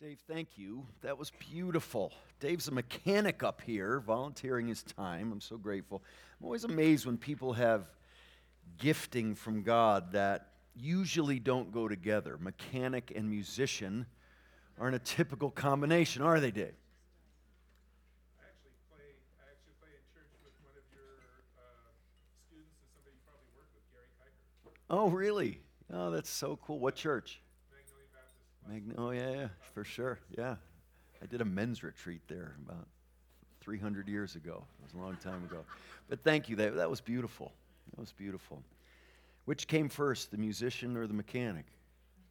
Dave, thank you. That was beautiful. Dave's a mechanic up here, volunteering his time. I'm so grateful. I'm always amazed when people have gifting from God that usually don't go together. Mechanic and musician aren't a typical combination, are they, Dave? I actually play. I actually play in church with one of your uh, students and somebody you probably worked with, Gary Kiker, Oh, really? Oh, that's so cool. What church? Magn- oh, yeah, yeah, for sure. Yeah. I did a men's retreat there about 300 years ago. It was a long time ago. But thank you. That, that was beautiful. That was beautiful. Which came first, the musician or the mechanic?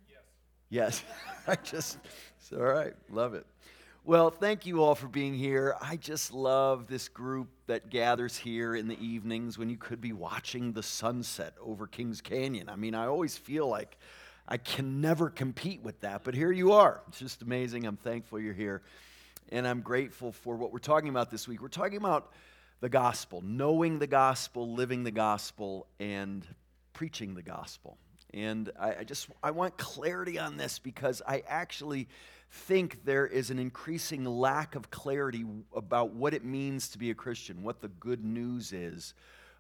Yes. Yes. I just, it's all right. Love it. Well, thank you all for being here. I just love this group that gathers here in the evenings when you could be watching the sunset over Kings Canyon. I mean, I always feel like I can never compete with that, but here you are. It's just amazing. I'm thankful you're here. And I'm grateful for what we're talking about this week. We're talking about the gospel, knowing the gospel, living the gospel, and preaching the gospel. And I, I, just I want clarity on this because I actually think there is an increasing lack of clarity about what it means to be a Christian, what the good news is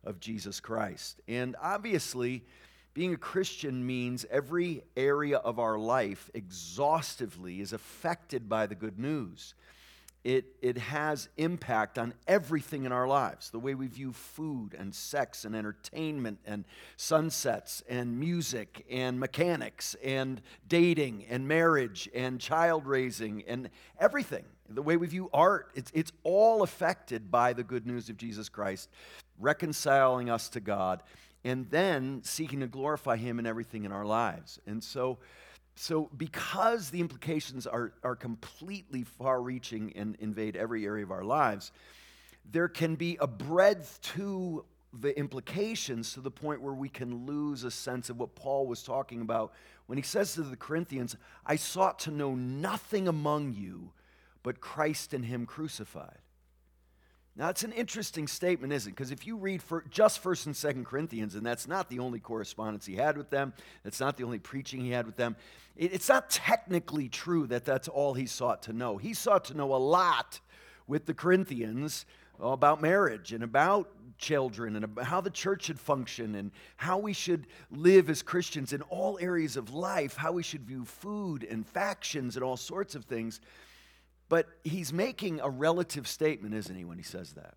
of Jesus Christ. And obviously, being a Christian means every area of our life exhaustively is affected by the good news. It, it has impact on everything in our lives the way we view food and sex and entertainment and sunsets and music and mechanics and dating and marriage and child raising and everything the way we view art. It's, it's all affected by the good news of jesus christ reconciling us to god and then seeking to glorify him in everything in our lives and so so, because the implications are, are completely far reaching and invade every area of our lives, there can be a breadth to the implications to the point where we can lose a sense of what Paul was talking about when he says to the Corinthians, I sought to know nothing among you but Christ and Him crucified. Now, it's an interesting statement, isn't it? Because if you read for just 1st and 2nd Corinthians, and that's not the only correspondence he had with them, that's not the only preaching he had with them, it, it's not technically true that that's all he sought to know. He sought to know a lot with the Corinthians about marriage and about children and about how the church should function and how we should live as Christians in all areas of life, how we should view food and factions and all sorts of things. But he's making a relative statement, isn't he, when he says that?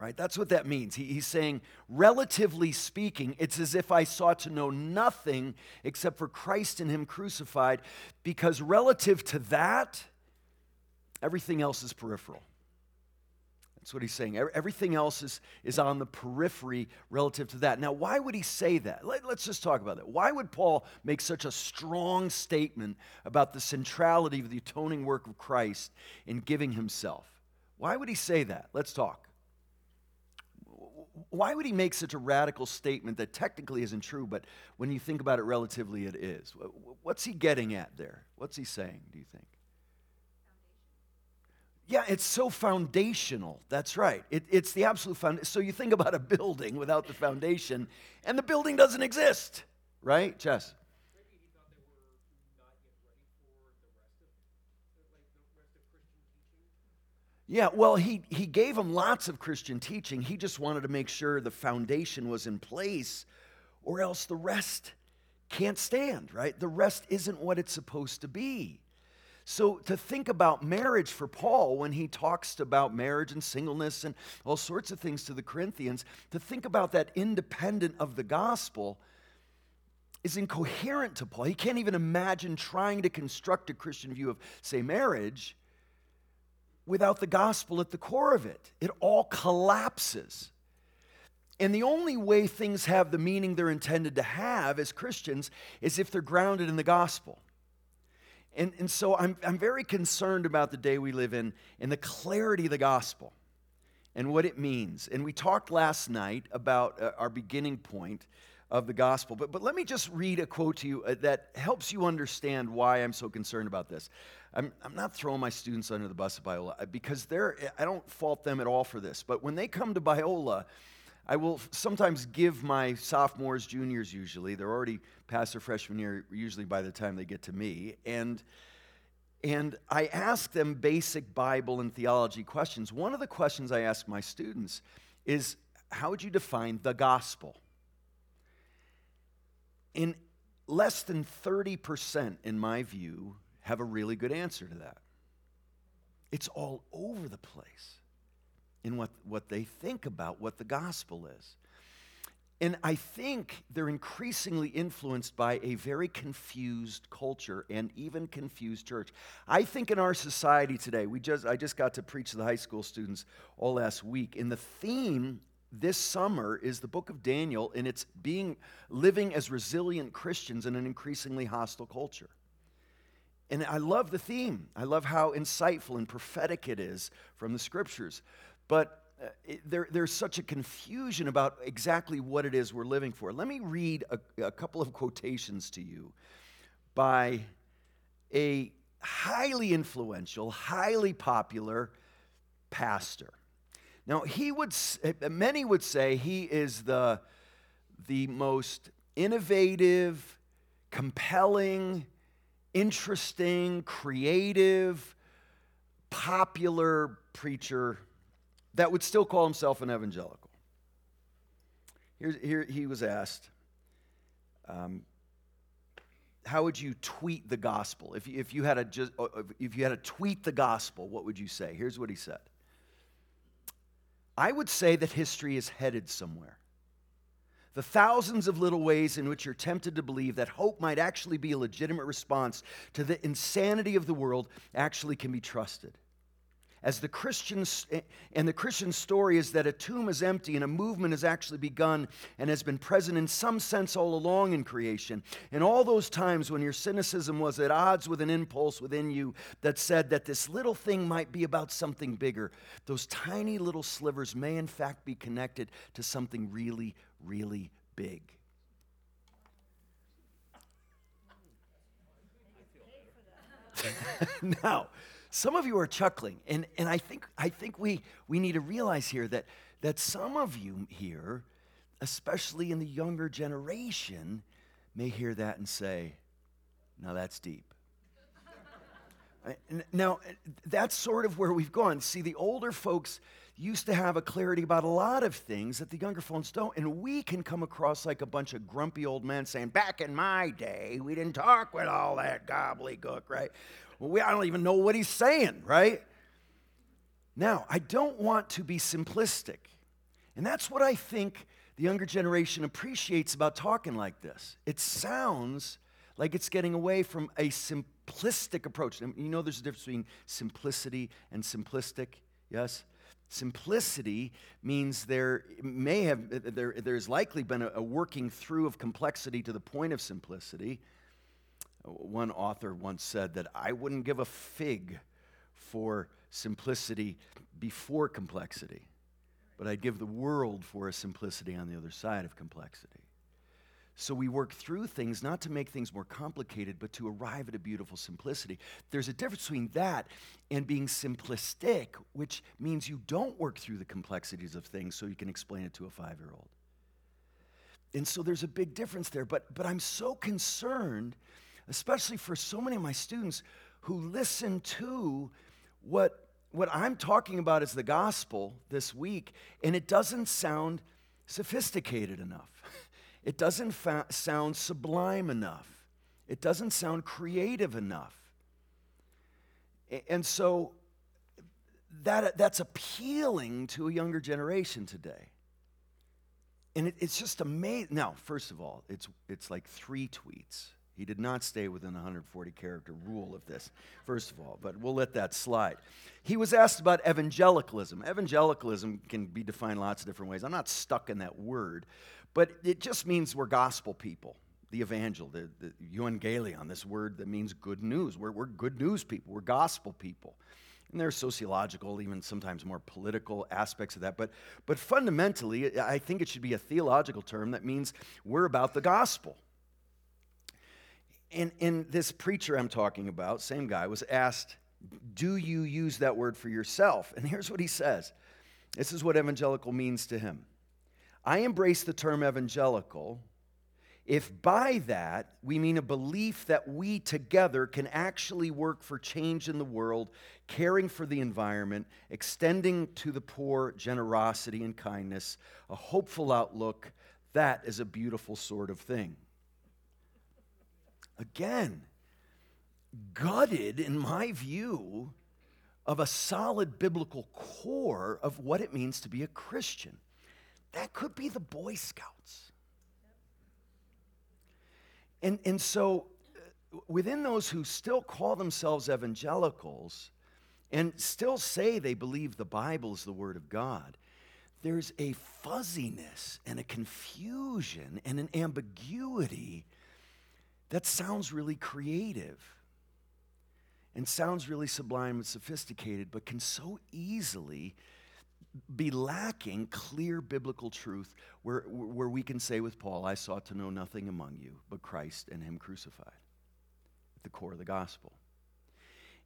Right? That's what that means. He, he's saying, relatively speaking, it's as if I sought to know nothing except for Christ and Him crucified, because relative to that, everything else is peripheral. That's what he's saying. Everything else is, is on the periphery relative to that. Now, why would he say that? Let, us just talk about that. Why would Paul make such a strong statement about the centrality of the atoning work of Christ in giving himself? Why would he say that? Let's talk. Why would he make such a radical statement that technically isn't true, but when you think about it relatively, it is? What's he getting at there? What's he saying, do you think? Yeah, it's so foundational. That's right. It, it's the absolute foundation. So you think about a building without the foundation, and the building doesn't exist, right, Jess? Yeah, well, he, he gave them lots of Christian teaching. He just wanted to make sure the foundation was in place, or else the rest can't stand, right? The rest isn't what it's supposed to be. So, to think about marriage for Paul, when he talks about marriage and singleness and all sorts of things to the Corinthians, to think about that independent of the gospel is incoherent to Paul. He can't even imagine trying to construct a Christian view of, say, marriage without the gospel at the core of it. It all collapses. And the only way things have the meaning they're intended to have as Christians is if they're grounded in the gospel. And, and so I'm, I'm very concerned about the day we live in and the clarity of the gospel and what it means. And we talked last night about uh, our beginning point of the gospel. But, but let me just read a quote to you uh, that helps you understand why I'm so concerned about this. I'm, I'm not throwing my students under the bus at Biola uh, because they're, I don't fault them at all for this. But when they come to Biola, I will sometimes give my sophomores, juniors usually, they're already past their freshman year usually by the time they get to me. And And I ask them basic Bible and theology questions. One of the questions I ask my students is how would you define the gospel? In less than 30%, in my view, have a really good answer to that. It's all over the place in what, what they think about what the gospel is. And I think they're increasingly influenced by a very confused culture and even confused church. I think in our society today, we just I just got to preach to the high school students all last week, and the theme this summer is the book of Daniel, and it's being living as resilient Christians in an increasingly hostile culture. And I love the theme. I love how insightful and prophetic it is from the scriptures. But it, there, there's such a confusion about exactly what it is we're living for. Let me read a, a couple of quotations to you by a highly influential, highly popular pastor. Now, he would, uh, many would say he is the, the most innovative, compelling, interesting, creative, popular preacher that would still call himself an evangelical. Here, here he was asked, um, how would you tweet the gospel? If if, you had a just, uh, if you had to tweet the gospel, what would you say? Here's what he said I would say that history is headed somewhere. The thousands of little ways in which you're tempted to believe that hope might actually be a legitimate response to the insanity of the world actually can be trusted as the Christian eh, and the Christian story is that a tomb is empty and a movement has actually begun and has been present in some sense all along in creation. And all those times when your cynicism was at odds with an impulse within you that said that this little thing might be about something bigger, those tiny little slivers may in fact be connected to something really, really big. now, some of you are chuckling, and, and I think, I think we, we need to realize here that, that some of you here, especially in the younger generation, may hear that and say, now that's deep. now, eh, that's sort of where we've gone. See, the older folks used to have a clarity about a lot of things that the younger folks don't. And we can come across like a bunch of grumpy old men saying, back in my day, we didn't talk with all that gobbledygook, right? Well, we, I don't even know what he's saying, right? Now, I don't want to be simplistic. And that's what I think the younger generation appreciates about talking like this. It sounds like it's getting away from a simplistic approach. You know, there's a difference between simplicity and simplistic, yes? Simplicity means there may have, there, there's likely been a, a working through of complexity to the point of simplicity. One author once said that I wouldn't give a fig for simplicity before complexity, but I'd give the world for a simplicity on the other side of complexity. So we work through things not to make things more complicated, but to arrive at a beautiful simplicity. There's a difference between that and being simplistic, which means you don't work through the complexities of things so you can explain it to a five year old. And so there's a big difference there. But, but I'm so concerned especially for so many of my students who listen to what, what I'm talking about as the gospel this week, and it doesn't sound sophisticated enough. It doesn't fa- sound sublime enough. It doesn't sound creative enough. And so that, that's appealing to a younger generation today. And it, it's just amazing. Now, first of all, it's, it's like three tweets he did not stay within the 140 character rule of this, first of all, but we'll let that slide. He was asked about evangelicalism. Evangelicalism can be defined lots of different ways. I'm not stuck in that word, but it just means we're gospel people. The evangel, the, the euangelion, this word that means good news. We're, we're good news people, we're gospel people. And there are sociological, even sometimes more political aspects of that. But, but fundamentally, I think it should be a theological term that means we're about the gospel. And, and this preacher I'm talking about, same guy, was asked, Do you use that word for yourself? And here's what he says this is what evangelical means to him I embrace the term evangelical if by that we mean a belief that we together can actually work for change in the world, caring for the environment, extending to the poor generosity and kindness, a hopeful outlook, that is a beautiful sort of thing. Again, gutted, in my view, of a solid biblical core of what it means to be a Christian. That could be the Boy Scouts. And, and so, uh, within those who still call themselves evangelicals and still say they believe the Bible is the Word of God, there's a fuzziness and a confusion and an ambiguity that sounds really creative and sounds really sublime and sophisticated, but can so easily be lacking clear biblical truth where, where we can say with Paul, I sought to know nothing among you but Christ and Him crucified at the core of the gospel.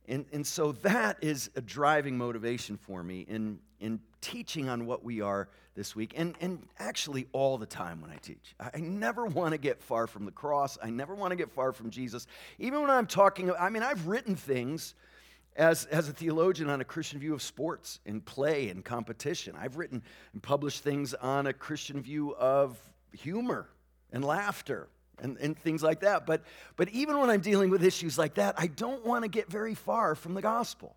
And, and so that is a driving motivation for me in, in teaching on what we are this week, and, and actually all the time when I teach. I never want to get far from the cross. I never want to get far from Jesus. Even when I'm talking, I mean, I've written things as, as a theologian on a Christian view of sports and play and competition. I've written and published things on a Christian view of humor and laughter and, and things like that. But, but even when I'm dealing with issues like that, I don't want to get very far from the gospel.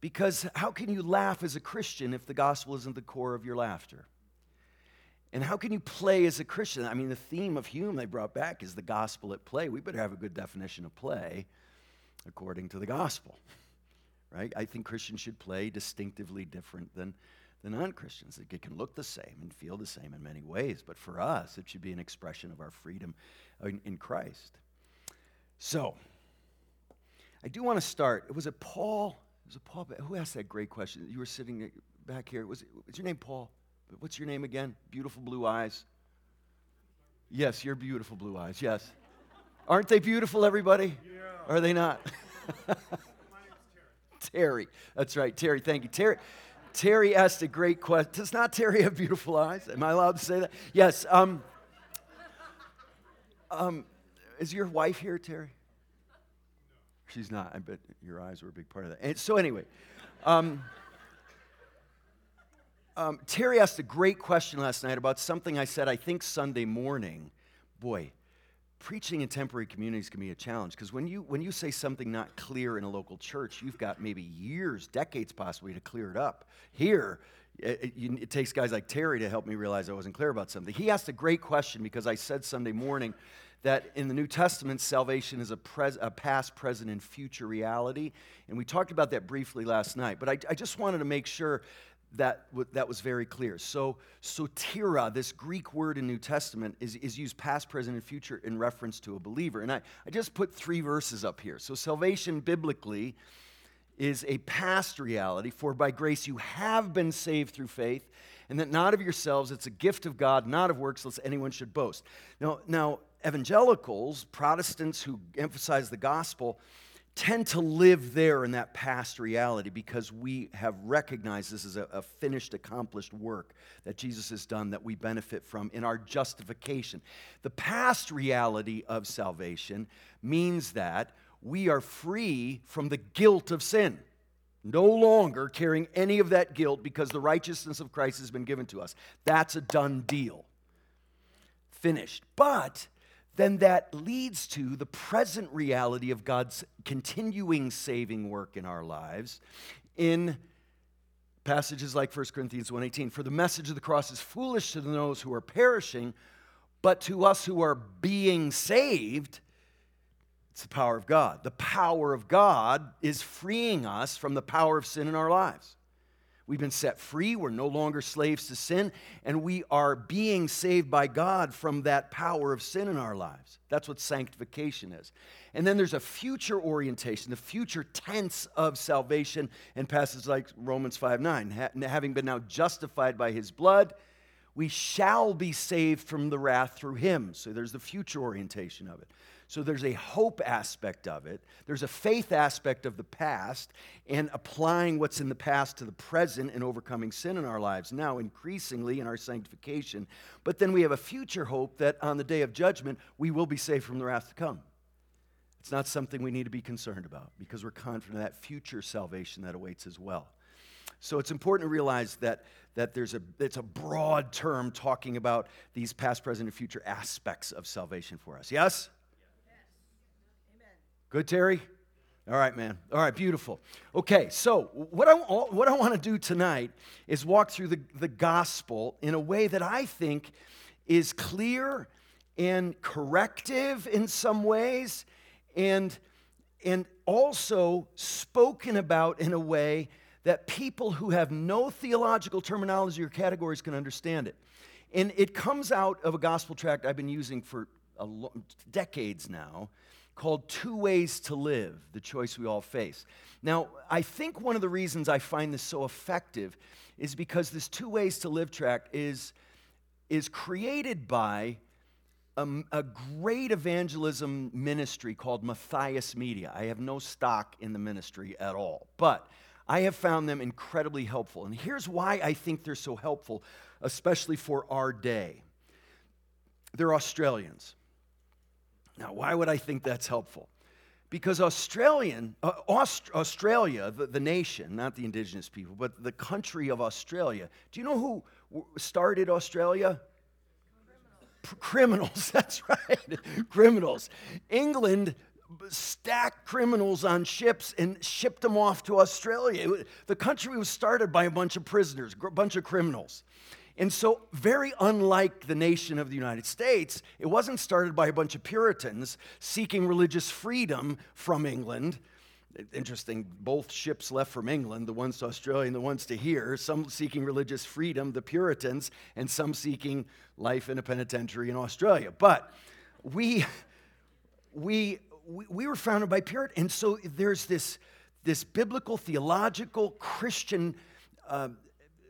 Because how can you laugh as a Christian if the gospel isn't the core of your laughter? And how can you play as a Christian? I mean, the theme of Hume they brought back is the gospel at play. We better have a good definition of play according to the gospel, right? I think Christians should play distinctively different than, than non Christians. It can look the same and feel the same in many ways, but for us, it should be an expression of our freedom in, in Christ. So, I do want to start. Was it Paul? Was it Paul? Who asked that great question? You were sitting back here. Was, it, was your name Paul? What's your name again? Beautiful blue eyes. Yes, your beautiful blue eyes. Yes. Aren't they beautiful, everybody? Yeah. Are they not? My name's Terry. That's right, Terry. Thank you. Terry. Terry asked a great question. Does not Terry have beautiful eyes? Am I allowed to say that? Yes. Um, um, is your wife here, Terry? She's not. I bet your eyes were a big part of that. And so, anyway, um, um, Terry asked a great question last night about something I said, I think, Sunday morning. Boy, preaching in temporary communities can be a challenge because when you when you say something not clear in a local church you've got maybe years decades possibly to clear it up. Here eh, eh, it, it, it, takes guys like terry to help me realize i wasn't clear about something. He asked a great question because i said sunday morning that in the new testament salvation is a, pres, a past present and future reality. And we talked about that briefly last night but I, I just wanted to make sure that, that was very clear. So, soteria, this Greek word in New Testament, is, is used past, present, and future in reference to a believer. And I, I just put three verses up here. So, salvation biblically is a past reality, for by grace you have been saved through faith, and that not of yourselves, it's a gift of God, not of works, lest anyone should boast. Now, now evangelicals, Protestants who emphasize the gospel, tend to live there in that past reality because we have recognized this is a, a, finished, accomplished work that Jesus has done that we benefit from in our justification. The past reality of salvation means that we are free from the guilt of sin. No longer carrying any of that guilt because the righteousness of Christ has been given to us. That's a done deal. Finished. But then that leads to the present reality of God's continuing saving work in our lives in passages like 1 Corinthians 1:18 for the message of the cross is foolish to those who are perishing but to us who are being saved it's the power of God. The power of God is freeing us from the power of sin in our lives We've been set free. We're no longer slaves to sin. And we are being saved by God from that power of sin in our lives. That's what sanctification is. And then there's a future orientation, the future tense of salvation in passages like Romans 5 9. having been now justified by his blood, we shall be saved from the wrath through him. So there's the future orientation of it. So there's a hope aspect of it, there's a faith aspect of the past, and applying what's in the past to the present and overcoming sin in our lives now, increasingly in our sanctification. But then we have a future hope that on the day of judgment, we will be saved from the wrath to come. It's not something we need to be concerned about because we're confident of that future salvation that awaits as well. So it's important to realize that, that there's a, it's a broad term talking about these past, present, and future aspects of salvation for us. Yes? Amen. Good, Terry? All right, man. All right, beautiful. Okay, so what I, what I want to do tonight is walk through the, the gospel in a way that I think is clear and corrective in some ways and, and also spoken about in a way that people who have no theological terminology or categories can understand it. And it comes out of a gospel tract I've been using for lo- decades now called Two Ways to Live The Choice We All Face. Now, I think one of the reasons I find this so effective is because this Two Ways to Live tract is, is created by a, a, great evangelism ministry called Matthias Media. I have no stock in the ministry at all, but I have found them incredibly helpful. And here's why I think they're so helpful, especially for our day. They're Australians. Now, why would I think that's helpful? Because Australian, uh, Aust- Australia, the, the nation, not the indigenous people, but the country of Australia. Do you know who started Australia? criminals, that's right, criminals. England stacked criminals on ships and shipped them off to Australia. The country was started by a bunch of prisoners, a bunch of criminals. And so, very unlike the nation of the United States, it wasn't started by a bunch of Puritans seeking religious freedom from England. Interesting, both ships left from England, the ones to Australia and the ones to here, some seeking religious freedom, the Puritans, and some seeking life in a penitentiary in Australia. But we, we we, we were founded by Puritan. And so there's this, this biblical, theological, Christian uh,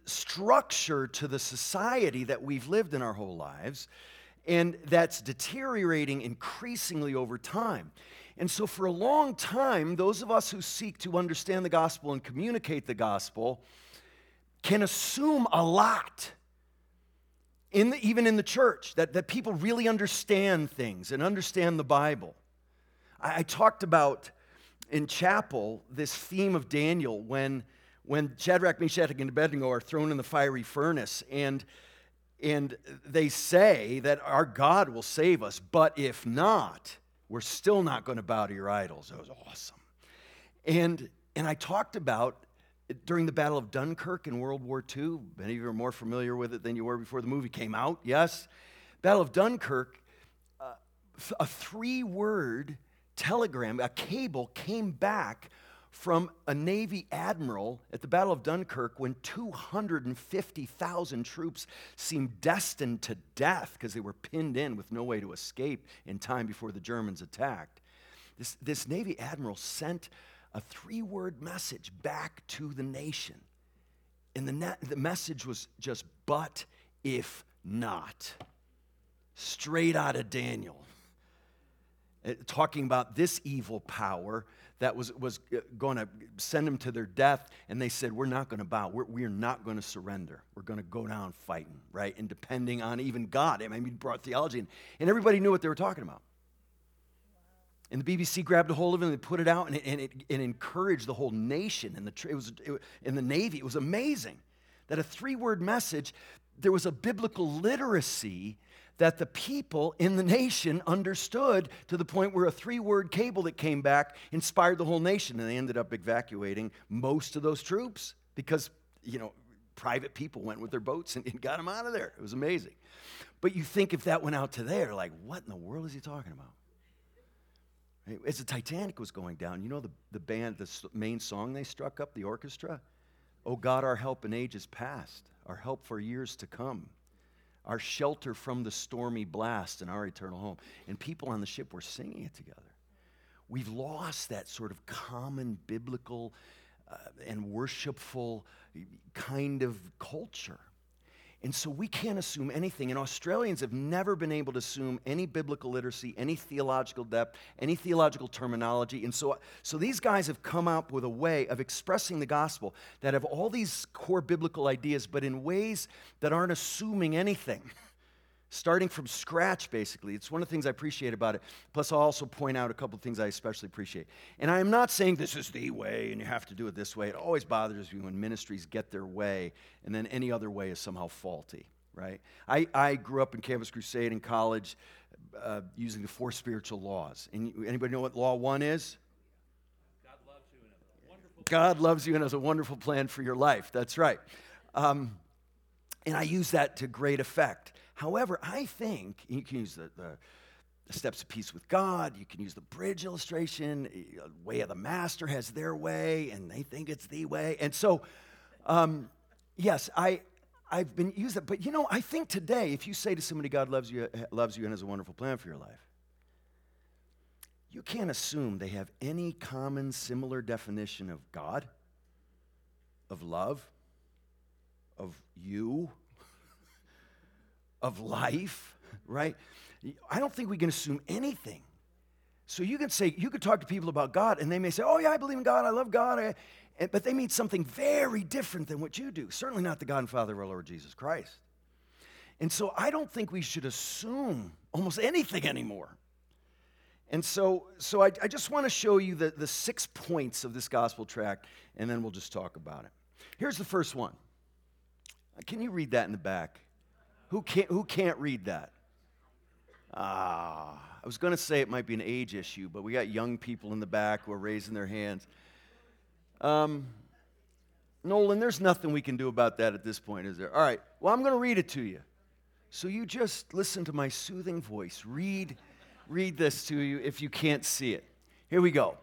structure to the society that we've lived in our whole lives, and that's deteriorating increasingly over time. And so, for a long time, those of us who seek to understand the gospel and communicate the gospel can assume a lot. In the, even in the church, that, that people really understand things and understand the Bible. I, talked about in chapel this theme of Daniel when, when Shadrach, Meshach, and Abednego are thrown in the fiery furnace, and, and they say that our God will save us, but if not, we're still not going to bow to your idols. It was awesome. And, and I talked about during the Battle of Dunkirk in World War II. Many of you are more familiar with it than you were before the movie came out, yes? Battle of Dunkirk, uh, a three word telegram, a cable came back from a Navy admiral at the Battle of Dunkirk when 250,000 troops seemed destined to death because they were pinned in with no way to escape in time before the Germans attacked. This, this Navy admiral sent a three word message back to the nation. And the, the message was just, but if not. Straight out of Daniel. Uh, talking about this evil power that was, was uh, going to send them to their death. And they said, We're not going to bow. We're, we're not going to surrender. We're going to go down fighting, right? And depending on even God. I mean, he brought theology in. And everybody knew what they were talking about. And the BBC grabbed a hold of it and they put it out and it, and it, it encouraged the whole nation. And the, it was, it, in the Navy, it was amazing that a three word message, there was a biblical literacy that the people in the nation understood to the point where a three word cable that came back inspired the whole nation. And they ended up evacuating most of those troops because, you know, private people went with their boats and, got them out of there. It was amazing. But you think if that went out to there, like, what in the world is he talking about? As the Titanic was going down, you know the, the band, the main song they struck up, the orchestra? Oh God, our help in ages past, our help for years to come our shelter from the stormy blast and our eternal home. And people on the ship were singing it together. We've lost that sort of common biblical uh, and worshipful kind of culture. And so we can't assume anything. And Australians have never been able to assume any biblical literacy, any theological depth, any theological terminology. And so, so these guys have come up with a way of expressing the gospel that have all these core biblical ideas, but in ways that aren't assuming anything. Starting from scratch, basically. It's one of the things I appreciate about it. Plus, I'll also point out a couple of things I especially appreciate. And I am not saying this is the way and you have to do it this way. It always bothers me when ministries get their way and then any other way is somehow faulty, right? I, I grew up in Campus Crusade in college uh, using the four spiritual laws. And anybody know what law one is? God loves you and has a wonderful God loves you and has a wonderful plan for your life. That's right. Um, and I use that to great effect. However, I think you can use the, the, steps of peace with God, you can use the bridge illustration, uh, way of the master has their way, and they think it's the way. And so, um, yes, I, I've been used that. But you know, I think today, if you say to somebody, God loves you, loves you and has a wonderful plan for your life, you can't assume they have any common, similar definition of God, of love, of you, of life, right? I don't think we can assume anything. So you can say, you could talk to people about God, and they may say, Oh, yeah, I believe in God, I love God. Eh, eh, but they mean something very different than what you do. Certainly not the God and Father of our Lord Jesus Christ. And so I don't think we should assume almost anything anymore. And so, so I, I just want to show you the, the six points of this gospel tract, and then we'll just talk about it. Here's the first one. Can you read that in the back? Who can't, who can't read that? Ah, I was going to say it might be an age issue, but we got young people in the back who are raising their hands. Um, Nolan, there's nothing we can do about that at this point, is there? All right, well, I'm going to read it to you. So you just listen to my soothing voice. Read, read this to you if you can't see it. Here we go.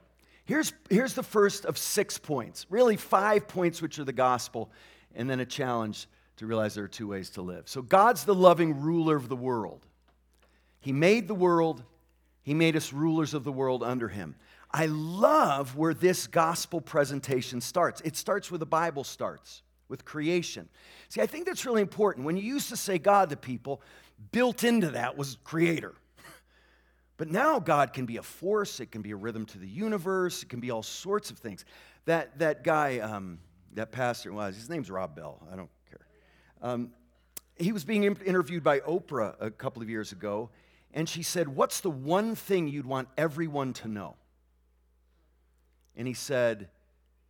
Here's, here's the first of six points, really five points, which are the gospel, and then a challenge to realize there are two ways to live. So God's the loving ruler of the world. He made the world, He made us rulers of the world under Him. I love where this gospel presentation starts. It starts where the Bible starts, with creation. See, I think that's really important. When you used to say God to people, built into that was creator. But now God can be a force, it can be a rhythm to the universe, it can be all sorts of things. That, that guy, um, that pastor was, his name's Rob Bell. I don't um, he was being interviewed by Oprah a couple of years ago, and she said, What's the one thing you'd want everyone to know? And he said,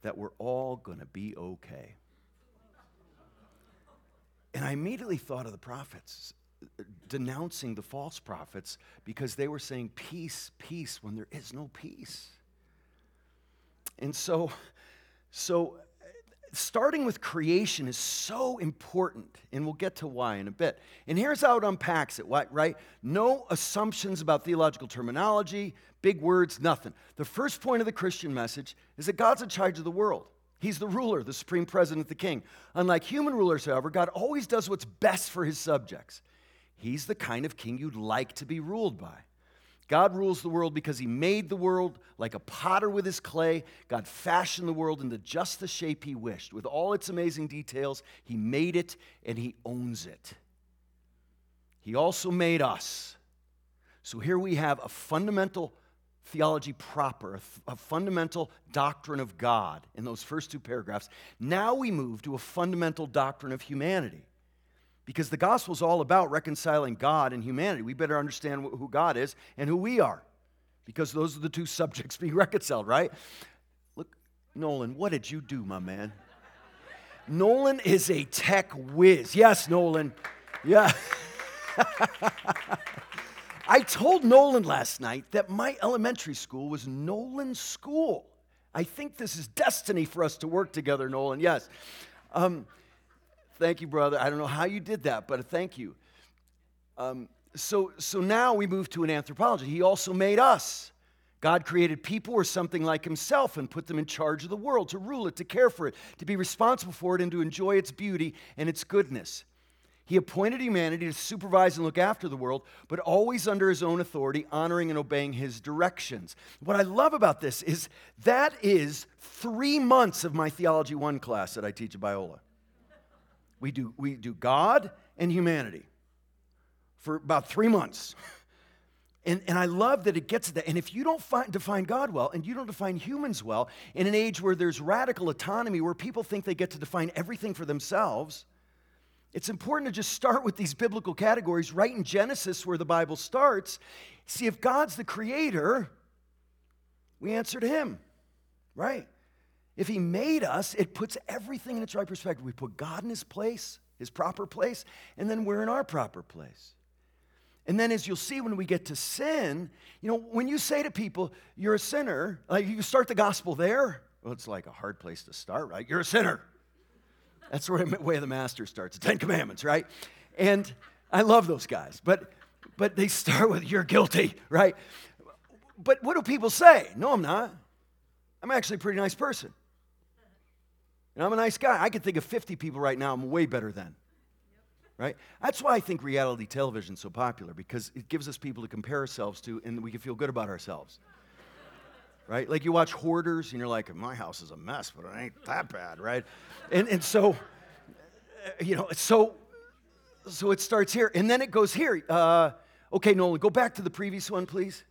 That we're all going to be okay. And I immediately thought of the prophets, denouncing the false prophets because they were saying peace, peace when there is no peace. And so, so starting with creation is so important, and we'll get to why in a bit. And here's how it unpacks it, right? No assumptions about theological terminology, big words, nothing. The first point of the Christian message is that God's in charge of the world. He's the ruler, the supreme president, the king. Unlike human rulers, however, God always does what's best for his subjects. He's the kind of king you'd like to be ruled by. God rules the world because he made the world like a potter with his clay. God fashioned the world into just the shape he wished. With all its amazing details, he made it and he owns it. He also made us. So here we have a fundamental theology proper, a fundamental doctrine of God in those first two paragraphs. Now we move to a fundamental doctrine of humanity. Because the gospel is all about reconciling God and humanity. We better understand who God is and who we are. Because those are the two subjects being reconciled, right? Look, Nolan, what did you do, my man? Nolan is a tech whiz. Yes, Nolan. Yeah. I told Nolan last night that my elementary school was Nolan's school. I think this is destiny for us to work together, Nolan. Yes. Um, Thank you, brother. I don't know how you did that, but thank you. Um, so, so now we move to an anthropology. He also made us. God created people or something like himself and put them in charge of the world, to rule it, to care for it, to be responsible for it, and to enjoy its beauty and its goodness. He appointed humanity to supervise and look after the world, but always under his own authority, honoring and obeying his directions. What I love about this is that is three months of my Theology 1 class that I teach at Biola. We do, we do God and humanity for about three months. And, and I love that it gets to that. And if you don't find, define God well and you don't define humans well, in an age where there's radical autonomy, where people think they get to define everything for themselves, it's important to just start with these biblical categories right in Genesis, where the Bible starts. See, if God's the creator, we answer to Him, right? If He made us, it puts everything in its right perspective. We put God in His place, His proper place, and then we're in our proper place. And then, as you'll see when we get to sin, you know, when you say to people, you're a sinner, like you start the gospel there, well, it's like a hard place to start, right? You're a sinner. That's where the way the master starts. the Ten Commandments, right? And I love those guys, but but they start with you're guilty, right? But what do people say? No, I'm not. I'm actually a pretty nice person. And I'm a nice guy. I can think of 50 people right now I'm way better than right? That's why I think reality television is so popular because it gives us people to compare ourselves to and we can feel good about ourselves. right? Like you watch Hoarders and you're like, my house is a mess, but it ain't that bad, right? And, and so, you know, so, so it starts here and then it goes here. Uh, okay, Nolan, go back to the previous one, please.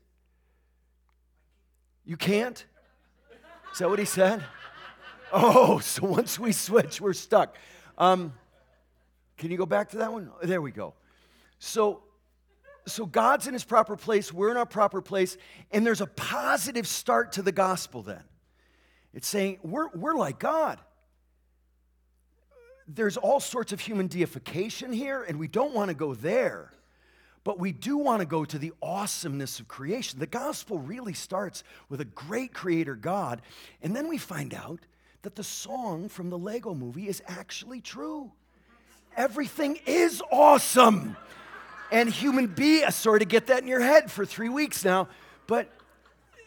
You can't? Is that what he said? Oh, so once we switch, we're stuck. Um, can you go back to that one? There we go. So, so God's in his proper place, we're in our proper place, and there's a positive start to the gospel then. It's saying we're, we're like God. There's all sorts of human deification here, and we don't want to go there. But we do want to go to the awesomeness of creation. The gospel really starts with a great creator God, and then we find out that the song from the Lego movie is actually true everything is awesome. And human beings, uh, sorry to get that in your head for three weeks now, but,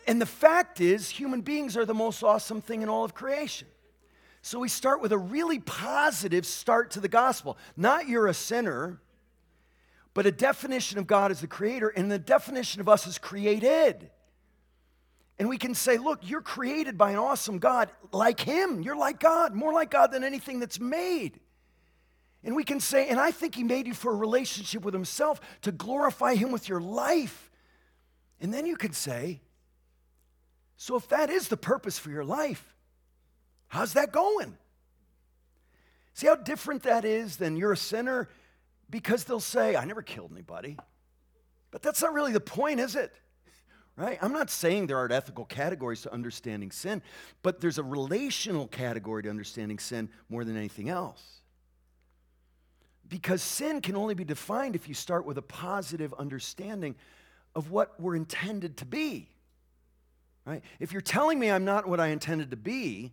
and the fact is, human beings are the most awesome thing in all of creation. So we start with a really positive start to the gospel. Not you're a sinner, but a definition of God as the creator and the definition of us as created. And we can say, look, you're created by an awesome God like Him. You're like God, more like God than anything that's made. And we can say, and I think He made you for a relationship with Himself to glorify Him with your life. And then you can say, so if that is the purpose for your life, how's that going? See how different that is than you're a sinner? Because they'll say, I never killed anybody. But that's not really the point, is it? Right? I'm not saying there aren't ethical categories to understanding sin, but there's a relational category to understanding sin more than anything else. Because sin can only be defined if you start with a positive understanding of what we're intended to be. Right? If you're telling me I'm not what I intended to be,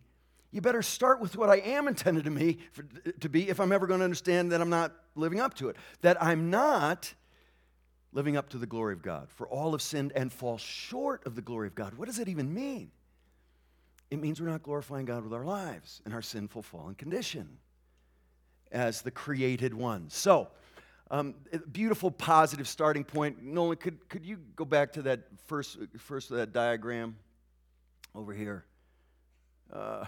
you better start with what I am intended to me for, to be if I'm ever going to understand that I'm not living up to it. That I'm not living up to the glory of God. For all have sinned and fall short of the glory of God. What does it even mean? It means we're not glorifying God with our lives in our sinful fallen condition as the created one. So, um, beautiful positive starting point. Nolan, could, could you go back to that first, first that diagram over here? Uh,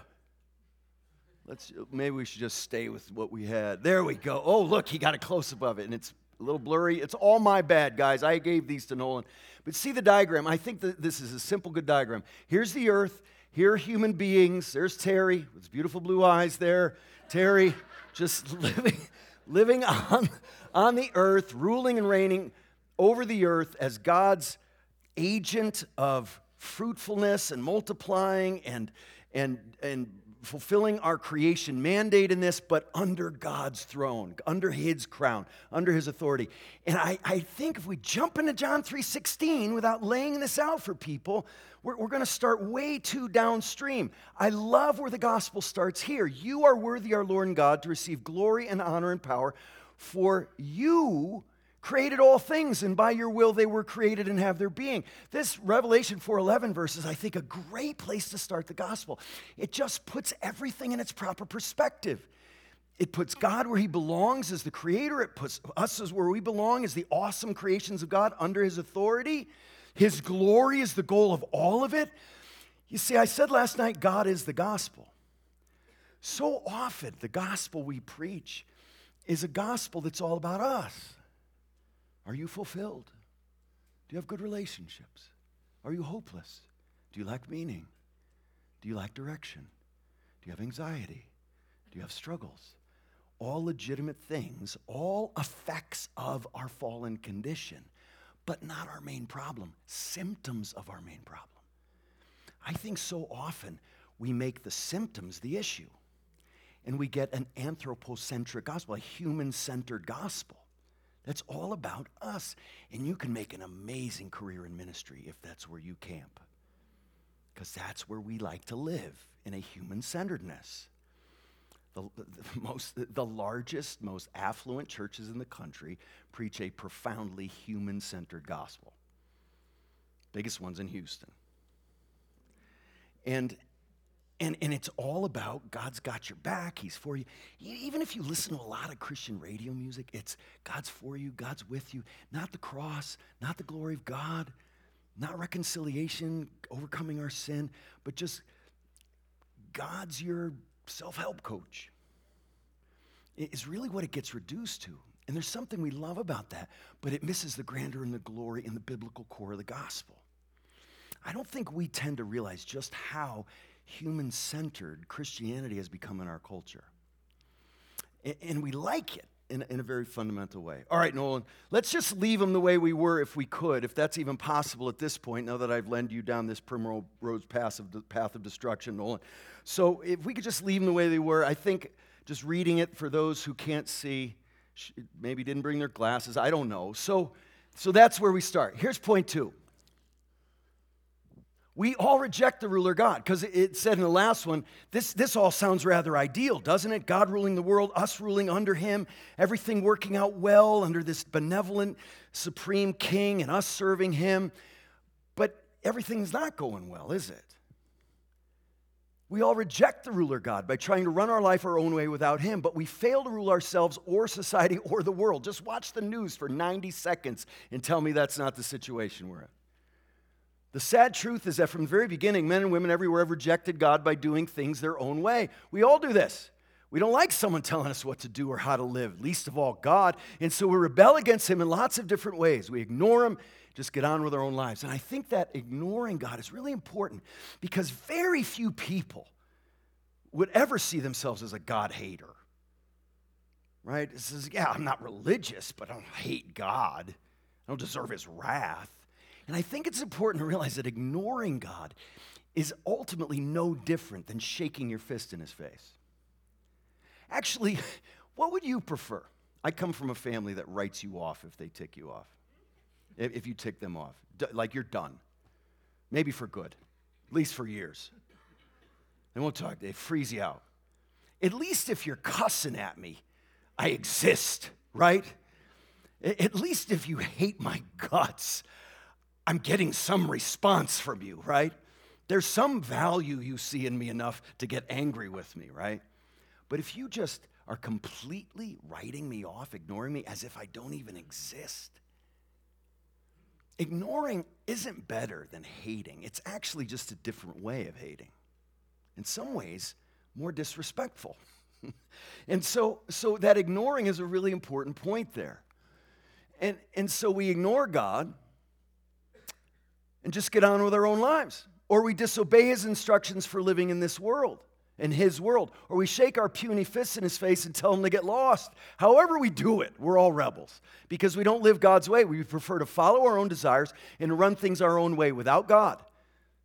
let's, maybe we should just stay with what we had. There we go. Oh, look, he got a close up of it, and it's a little blurry. It's all my bad, guys. I gave these to Nolan. But see the diagram. I think that this is a simple, good diagram. Here's the earth. Here are human beings. There's Terry with his beautiful blue eyes there. Terry just living, living on, on the earth, ruling and reigning over the earth as God's agent of fruitfulness and multiplying and, and, and fulfilling our creation mandate in this, but under God's throne, under his crown, under his authority. And I, I think if we jump into John 3.16 without laying this out for people, we're, we're going to start way too downstream. I love where the gospel starts here. You are worthy, our Lord and God, to receive glory and honor and power, for you created all things and by your will they were created and have their being. This revelation 4.11 verse is i think a great place to start the gospel. It just puts everything in its proper perspective. It puts god where he belongs as the creator. It puts us as where we belong as the awesome creations of god under his authority. His glory is the goal of all of it. You see i said last night god is the gospel. So often the gospel we preach is a gospel that's all about us. Are you fulfilled? Do you have good relationships? Are you hopeless? Do you lack meaning? Do you lack direction? Do you have anxiety? Do you have struggles? All legitimate things, all effects of our fallen condition, but not our main problem, symptoms of our main problem. I think so often we make the symptoms the issue and we get an anthropocentric gospel, a human centered gospel. That's all about us. And you can make an amazing career in ministry if that's where you camp. Because that's where we like to live in a human centeredness. The, the, most, the largest, most affluent churches in the country preach a profoundly human centered gospel. Biggest ones in Houston. And and, and it's all about God's got your back, He's for you. Even if you listen to a lot of Christian radio music, it's God's for you, God's with you. Not the cross, not the glory of God, not reconciliation, overcoming our sin, but just God's your self help coach. It's really what it gets reduced to. And there's something we love about that, but it misses the grandeur and the glory and the biblical core of the gospel. I don't think we tend to realize just how human centered Christianity has become in our culture. And we like it in, in, a very fundamental way. All right, Nolan, let's just leave them the way we were if we could, if that's even possible at this point, now that I've led you down this primrose path of, path of destruction, Nolan. So if we could just leave them the way they were, I think just reading it for those who can't see, maybe didn't bring their glasses, I don't know. So, so that's where we start. Here's point two we all reject the ruler God because it said in the last one, this, this all sounds rather ideal, doesn't it? God ruling the world, us ruling under him, everything working out well under this benevolent, supreme king, and us serving him. But everything's not going well, is it? We all reject the ruler God by trying to run our life our own way without Him, but we fail to rule ourselves or society or the world. Just watch the news for 90 seconds and tell me that's not the situation we're in. The sad truth is that from the very beginning, men and women everywhere have rejected God by doing things their own way. We all do this. We don't like someone telling us what to do or how to live, least of all God. And so we rebel against Him in lots of different ways. We ignore Him, just get on with our own lives. And I think that ignoring God is really important because very few people would ever see themselves as a God hater. Right? It says, yeah, I'm not religious, but I don't hate God. I don't deserve His wrath. And I think it's important to realize that ignoring God is ultimately no different than shaking your fist in his face. Actually, what would you prefer? I come from a family that writes you off if they tick you off. If you tick them off, like you're done. Maybe for good, at least for years. They won't talk, they freeze you out. At least if you're cussing at me, I exist, right? At least if you hate my guts, I'm getting some response from you, right? There's some value you see in me enough to get angry with me, right? But if you just are completely writing me off, ignoring me as if I don't even exist, ignoring isn't better than hating. It's actually just a different way of hating. In some ways, more disrespectful. and so, so that ignoring is a really important point there. And, and so we ignore God and just get on with our own lives. Or we disobey his instructions for living in this world, in his world. Or we shake our puny fists in his face and tell him to get lost. However, we do it, we're all rebels because we don't live God's way. We prefer to follow our own desires and run things our own way without God.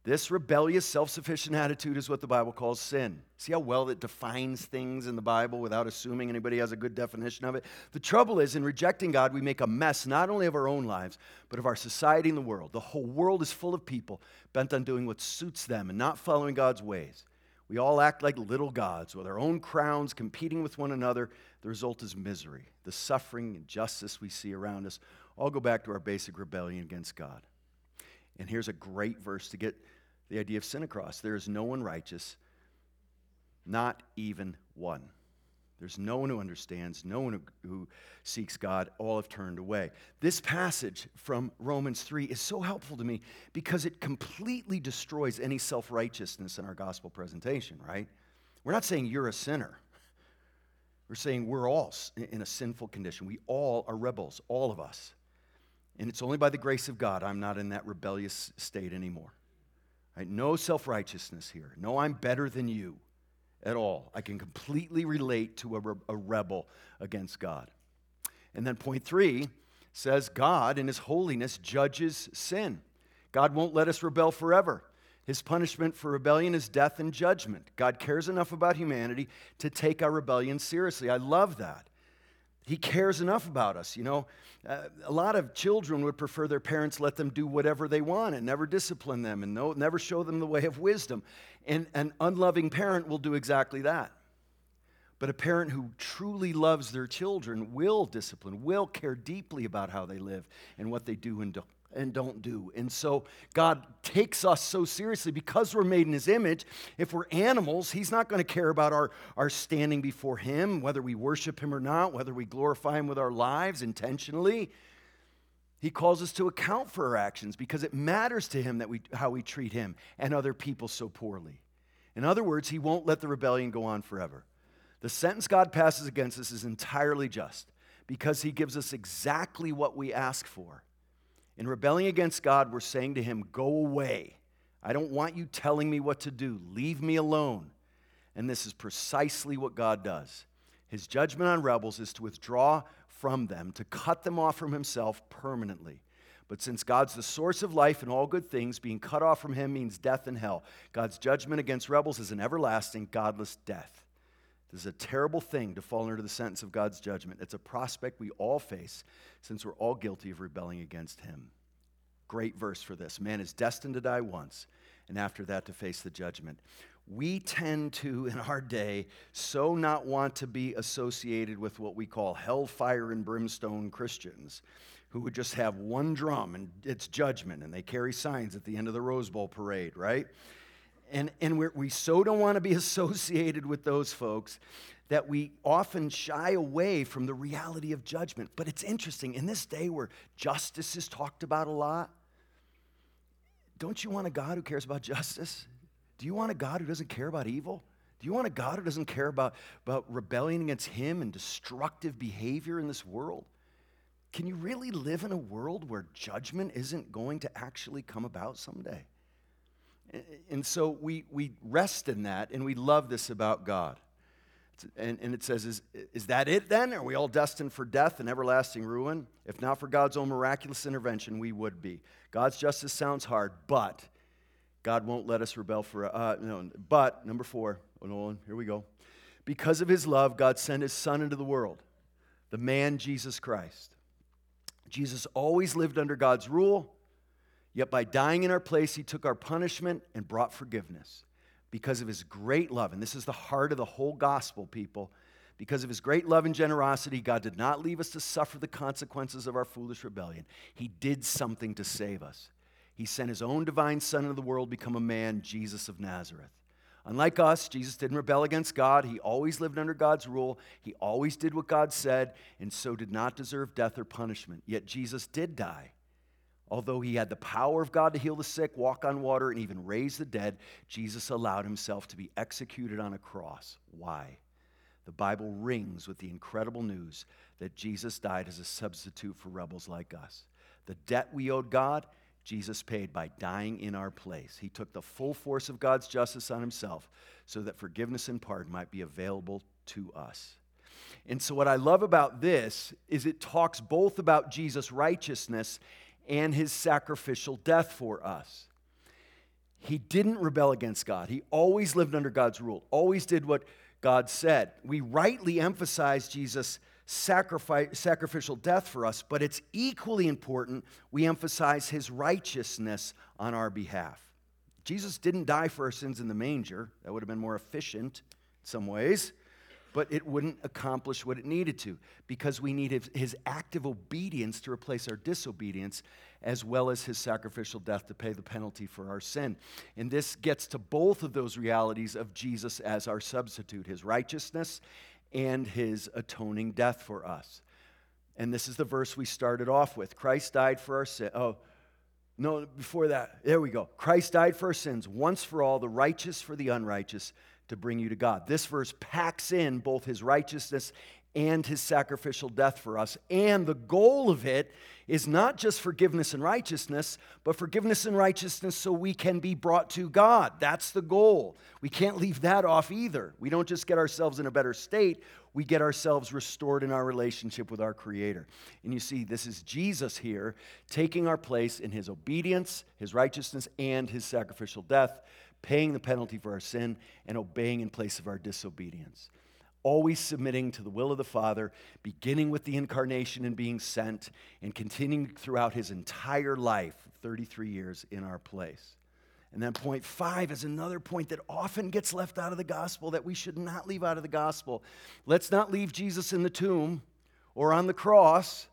This rebellious, self sufficient attitude is what the Bible calls sin. See how well it defines things in the Bible without assuming anybody has a good definition of it? The trouble is, in rejecting God, we make a mess not only of our own lives, but of our society and the world. The whole world is full of people bent on doing what suits them and not following God's ways. We all act like little gods with our own crowns competing with one another. The result is misery. The suffering and justice we see around us all go back to our basic rebellion against God. And here's a great verse to get the idea of sin across. There is no one righteous, not even one. There's no one who understands, no one who, seeks God. All have turned away. This passage from Romans 3 is so helpful to me because it completely destroys any self righteousness in our gospel presentation, right? We're not saying you're a sinner. We're saying we're all in a sinful condition. We all are rebels, all of us. And it's only by the grace of God I'm not in that rebellious state anymore. Right? No self righteousness here. No, I'm better than you at all. I can completely relate to a, re- a rebel against God. And then point three says God, in his holiness, judges sin. God won't let us rebel forever. His punishment for rebellion is death and judgment. God cares enough about humanity to take our rebellion seriously. I love that. He cares enough about us. You know, uh, a lot of children would prefer their parents let them do whatever they want and never discipline them and no, never show them the way of wisdom. And an unloving parent will do exactly that. But a parent who truly loves their children will discipline, will care deeply about how they live and what they do and and don't do. And so God takes us so seriously because we're made in his image. If we're animals, he's not going to care about our, our standing before him, whether we worship him or not, whether we glorify him with our lives intentionally. He calls us to account for our actions because it matters to him that we, how we treat him and other people so poorly. In other words, he won't let the rebellion go on forever. The sentence God passes against us is entirely just because he gives us exactly what we ask for. In rebelling against God, we're saying to him, Go away. I don't want you telling me what to do. Leave me alone. And this is precisely what God does. His judgment on rebels is to withdraw from them, to cut them off from himself permanently. But since God's the source of life and all good things, being cut off from him means death and hell. God's judgment against rebels is an everlasting, godless death. This is a terrible thing to fall under the sentence of God's judgment. It's a prospect we all face since we're all guilty of rebelling against Him. Great verse for this. Man is destined to die once, and after that to face the judgment. We tend to, in our day, so not want to be associated with what we call hellfire and brimstone Christians who would just have one drum and it's judgment, and they carry signs at the end of the Rose Bowl parade, right? And, and we we so don't want to be associated with those folks that we often shy away from the reality of judgment. But it's interesting, in this day where justice is talked about a lot, don't you want a God who cares about justice? Do you want a God who doesn't care about evil? Do you want a God who doesn't care about, about rebelling against Him and destructive behavior in this world? Can you really live in a world where judgment isn't going to actually come about someday? And so we, we rest in that and we love this about God. And, and it says, is, is that it then? Are we all destined for death and everlasting ruin? If not for God's own miraculous intervention, we would be. God's justice sounds hard, but God won't let us rebel for. Uh, no, but, number four, oh, Nolan, here we go. Because of his love, God sent his son into the world, the man Jesus Christ. Jesus always lived under God's rule Yet by dying in our place, he took our punishment and brought forgiveness because of his great love. And this is the heart of the whole gospel, people. Because of his great love and generosity, God did not leave us to suffer the consequences of our foolish rebellion. He did something to save us. He sent his own divine Son into the world, become a man, Jesus of Nazareth. Unlike us, Jesus didn't rebel against God. He always lived under God's rule. He always did what God said, and so did not deserve death or punishment. Yet Jesus did die Although he had the power of God to heal the sick, walk on water, and even raise the dead, Jesus allowed himself to be executed on a cross. Why? The Bible rings with the incredible news that Jesus died as a substitute for rebels like us. The debt we owed God, Jesus paid by dying in our place. He took the full force of God's justice on himself so that forgiveness and pardon might be available to us. And so, what I love about this is it talks both about Jesus' righteousness and his sacrificial death for us. He didn't rebel against God. He always lived under God's rule, always did what God said. We rightly emphasize Jesus' sacrifice, sacrificial death for us, but it's equally important we emphasize his righteousness on our behalf. Jesus didn't die for our sins in the manger, that would have been more efficient in some ways but it wouldn't accomplish what it needed to because we needed his active obedience to replace our disobedience as well as his sacrificial death to pay the penalty for our sin. And this gets to both of those realities of Jesus as our substitute, his righteousness and his atoning death for us. And this is the verse we started off with. Christ died for our sin. Oh, no, before that, there we go. Christ died for our sins once for all, the righteous for the unrighteous to bring you to God. This verse packs in both his righteousness and his sacrificial death for us. And the goal of it is not just forgiveness and righteousness, but forgiveness and righteousness so we can be brought to God. That's the goal. We can't leave that off either. We don't just get ourselves in a better state, we get ourselves restored in our relationship with our Creator. And you see, this is Jesus here taking our place in his obedience, his righteousness, and his sacrificial death, paying the penalty for our sin, and obeying in place of our disobedience always submitting to the will of the Father, beginning with the incarnation and being sent, and continuing throughout his entire life, 33 years in our place. And then point five is another point that often gets left out of the gospel that we should not leave out of the gospel. Let's not leave Jesus in the tomb or on the cross.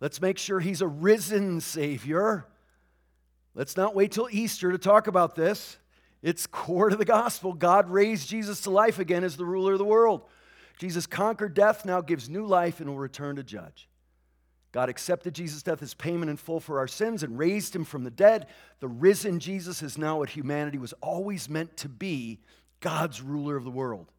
Let's make sure he's a risen Savior. Let's not wait till Easter to talk about this. It's core to the gospel. God raised Jesus to life again as the ruler of the world. Jesus conquered death, now gives new life, and will return to judge. God accepted Jesus' death as payment in full for our sins and raised him from the dead. The risen Jesus is now what humanity was always meant to be God's ruler of the world.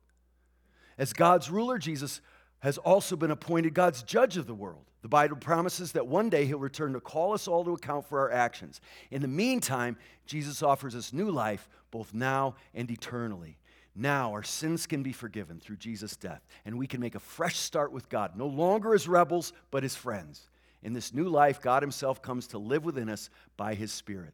As God's ruler, Jesus has also been appointed God's judge of the world. The Bible promises that one day he'll return to call us all to account for our actions. In the meantime, Jesus offers us new life, both now and eternally. Now our sins can be forgiven through Jesus' death, and we can make a fresh start with God, no longer as rebels, but as friends. In this new life, God Himself comes to live within us by His Spirit.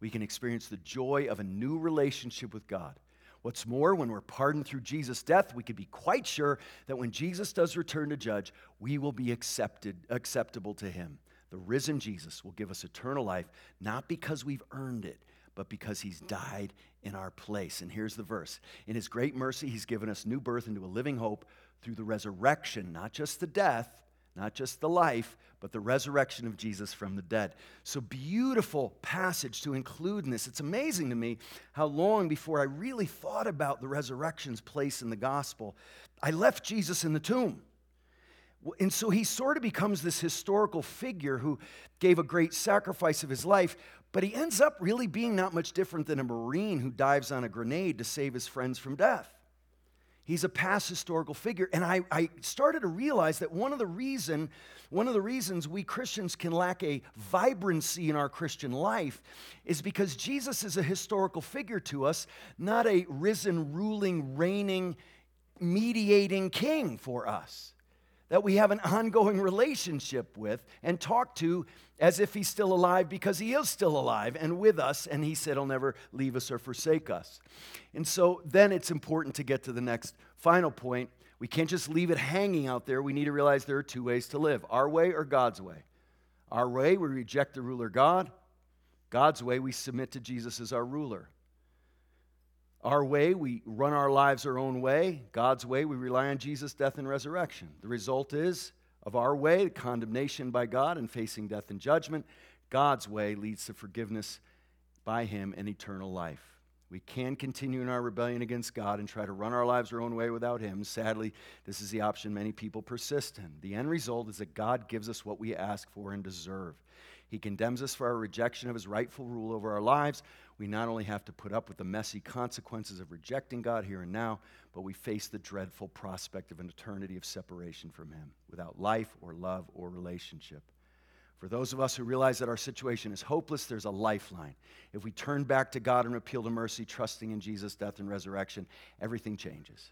We can experience the joy of a new relationship with God. What's more, when we're pardoned through Jesus' death, we can be quite sure that when Jesus does return to judge, we will be accepted, acceptable to Him. The risen Jesus will give us eternal life, not because we've earned it, but because he's died in our place. And here's the verse In his great mercy, he's given us new birth into a living hope through the resurrection, not just the death, not just the life, but the resurrection of Jesus from the dead. So, beautiful passage to include in this. It's amazing to me how long before I really thought about the resurrection's place in the gospel, I left Jesus in the tomb. And so he sort of becomes this historical figure who gave a great sacrifice of his life, but he ends up really being not much different than a Marine who dives on a grenade to save his friends from death. He's a past historical figure. And I, I, started to realize that one of the reason, one of the reasons we Christians can lack a vibrancy in our Christian life is because Jesus is a historical figure to us, not a risen, ruling, reigning, mediating king for us that we have an ongoing relationship with and talk to as if he's still alive because he is still alive and with us, and he said he'll never leave us or forsake us. And so then it's important to get to the next final point. We can't just leave it hanging out there. We need to realize there are two ways to live our way or God's way. Our way, we reject the ruler God. God's way, we submit to Jesus as our ruler. Our way, we run our lives our own way. God's way, we rely on Jesus' death and resurrection. The result is of our way, condemnation by God and facing death and judgment. God's way leads to forgiveness by Him and eternal life. We can continue in our rebellion against God and try to run our lives our own way without Him. Sadly, this is the option many people persist in. The end result is that God gives us what we ask for and deserve. He condemns us for our rejection of His rightful rule over our lives, we not only have to put up with the messy consequences of rejecting God here and now, but we face the dreadful prospect of an eternity of separation from Him without life or love or relationship. For those of us who realize that our situation is hopeless, there's a lifeline. If we turn back to God and appeal to mercy, trusting in Jesus' death and resurrection, everything changes.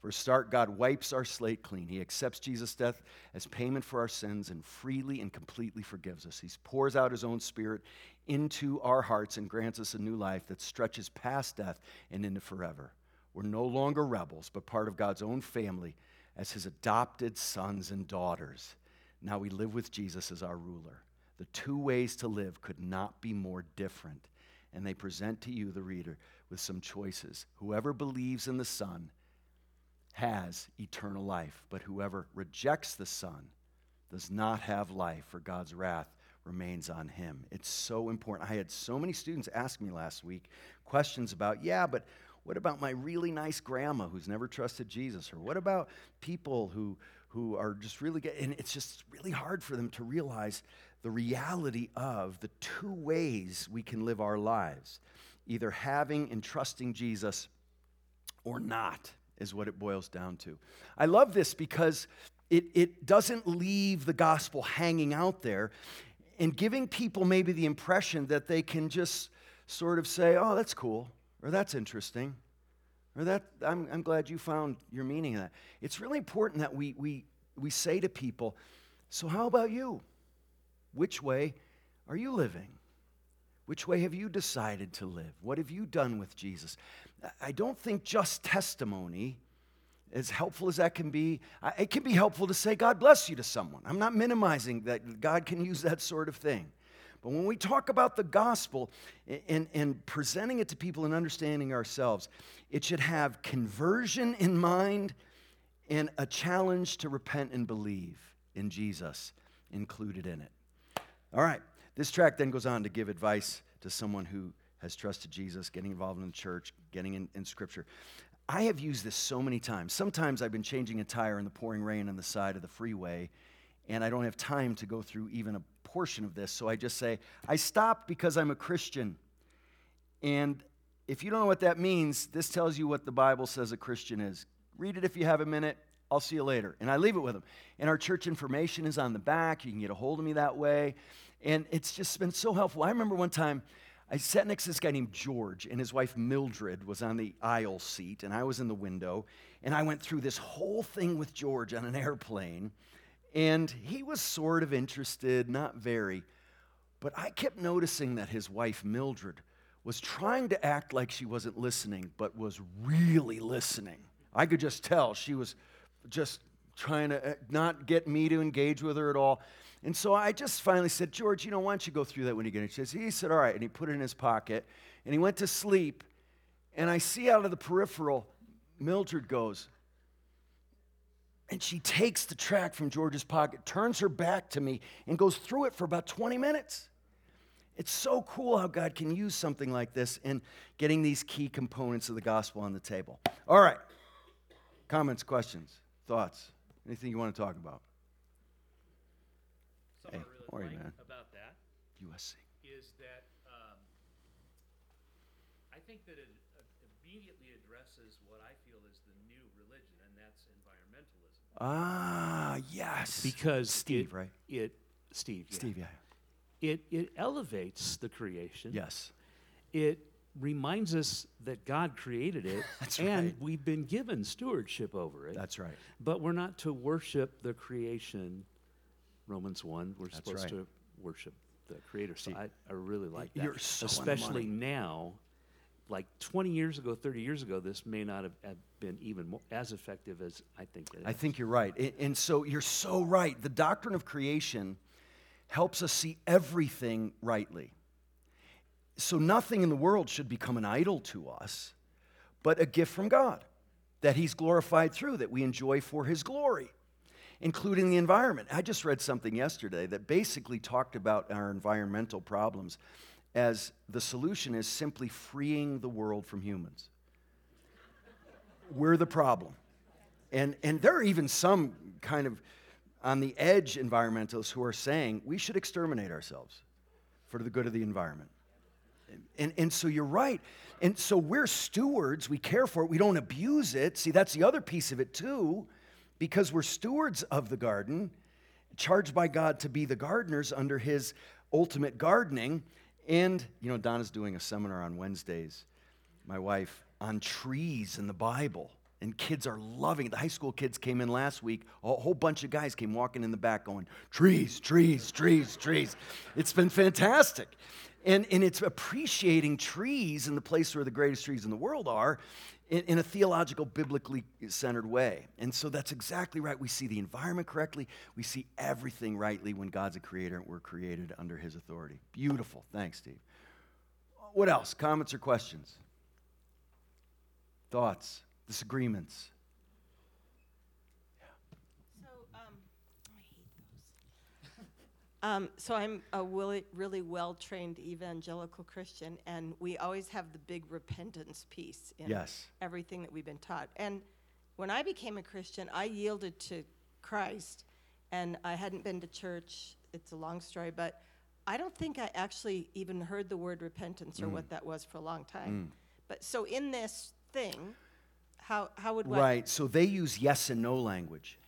For a start, God wipes our slate clean. He accepts Jesus' death as payment for our sins and freely and completely forgives us. He pours out His own Spirit into our hearts and grants us a new life that stretches past death and into forever. We're no longer rebels, but part of God's own family as His adopted sons and daughters. Now we live with Jesus as our ruler. The two ways to live could not be more different. And they present to you, the reader, with some choices. Whoever believes in the Son, has eternal life, but whoever rejects the Son does not have life, for God's wrath remains on him. It's so important. I had so many students ask me last week questions about, yeah, but what about my really nice grandma who's never trusted Jesus? Or what about people who, who are just really good? And it's just really hard for them to realize the reality of the two ways we can live our lives either having and trusting Jesus or not, is what it boils down to. I love this because it, it doesn't leave the gospel hanging out there and giving people maybe the impression that they can just sort of say, oh, that's cool, or that's interesting, or that, I'm, I'm glad you found your meaning in that. It's really important that we, we, we say to people, so how about you? Which way are you living? Which way have you decided to live? What have you done with Jesus? I don't think just testimony, as helpful as that can be, it can be helpful to say, God bless you to someone. I'm not minimizing that God can use that sort of thing. But when we talk about the gospel and, and presenting it to people and understanding ourselves, it should have conversion in mind and a challenge to repent and believe in Jesus included in it. All right, this tract then goes on to give advice to someone who has trusted Jesus, getting involved in the church, getting in, in Scripture. I have used this so many times. Sometimes I've been changing a tire in the pouring rain on the side of the freeway, and I don't have time to go through even a portion of this. So I just say, I stopped because I'm a Christian. And if you don't know what that means, this tells you what the Bible says a Christian is. Read it if you have a minute. I'll see you later. And I leave it with them. And our church information is on the back. You can get a hold of me that way. And it's just been so helpful. I remember one time I sat next to this guy named George, and his wife Mildred was on the aisle seat, and I was in the window. And I went through this whole thing with George on an airplane. And he was sort of interested, not very. But I kept noticing that his wife Mildred was trying to act like she wasn't listening, but was really listening. I could just tell she was just trying to uh, not get me to engage with her at all. And so I just finally said, George, you know, why don't you go through that when you get a chance? He said, all right. And he put it in his pocket and he went to sleep. And I see out of the peripheral, Mildred goes, and she takes the tract from George's pocket, turns her back to me, and goes through it for about 20 minutes. It's so cool how God can use something like this in getting these key components of the gospel on the table. All right. Comments, questions, thoughts, anything you want to talk about? Something Hey, I really like man? about that USC. is that um, I think that it uh, immediately addresses what I feel is the new religion, and that's environmentalism. Ah, yes. because Steve, it, right? It Steve. yeah. Steve, yeah. It it elevates the creation. Yes. It reminds us that God created it, That's and right. we've been given stewardship over it. That's right. But we're not to worship the creation. Romans one. We're That's supposed right. to worship the Creator. So See, I, I really like that. you're so especially now. Like 20 years ago, 30 years ago, this may not have, have been even more, as effective as I think it is. I think you're right. And so you're so right. The doctrine of creation helps us see everything rightly. So nothing in the world should become an idol to us, but a gift from God that He's glorified through, that we enjoy for His glory, including the environment. I just read something yesterday that basically talked about our environmental problems as the solution is simply freeing the world from humans. We're the problem. And, and there are even some kind of on the edge environmentalists who are saying we should exterminate ourselves for the good of the environment. And, and so you're right. And so we're stewards. We care for it. We don't abuse it. See, that's the other piece of it, too, because we're stewards of the garden, charged by God to be the gardeners under his ultimate gardening. And, you know, Donna's doing a seminar on Wednesdays, my wife, on trees in the Bible. And kids are loving it. The high school kids came in last week. A whole bunch of guys came walking in the back going, trees, trees, trees, trees. It's been fantastic. And, and it's appreciating trees in the place where the greatest trees in the world are in, in a theological, biblically centered way. And so that's exactly right. We see the environment correctly, we see everything rightly when God's a creator and we're created under his authority. Beautiful. Thanks, Steve. What else? Comments or questions? Thoughts? Disagreements? So, um, I hate those. Um, so I'm a really, really well-trained evangelical Christian, and we always have the big repentance piece in Yes. everything that we've been taught. And when I became a Christian, I yielded to Christ, and I hadn't been to church. It's a long story, but I don't think I actually even heard the word repentance or what that was for a long time. But so in this thing, How, how would what? Right. So they use yes and no language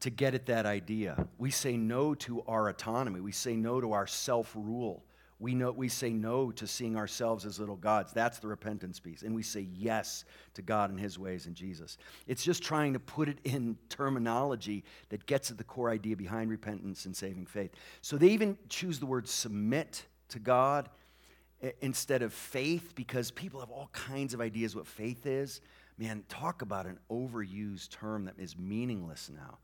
to get at that idea. We say no to our autonomy. We say no to our self rule. We, know, we say no to seeing ourselves as little gods. That's the repentance piece. And we say yes to God and His ways and Jesus. It's just trying to put it in terminology that gets at the core idea behind repentance and saving faith. So they even choose the word submit to God instead of faith because people have all kinds of ideas what faith is. Man, talk about an overused term that is meaningless now.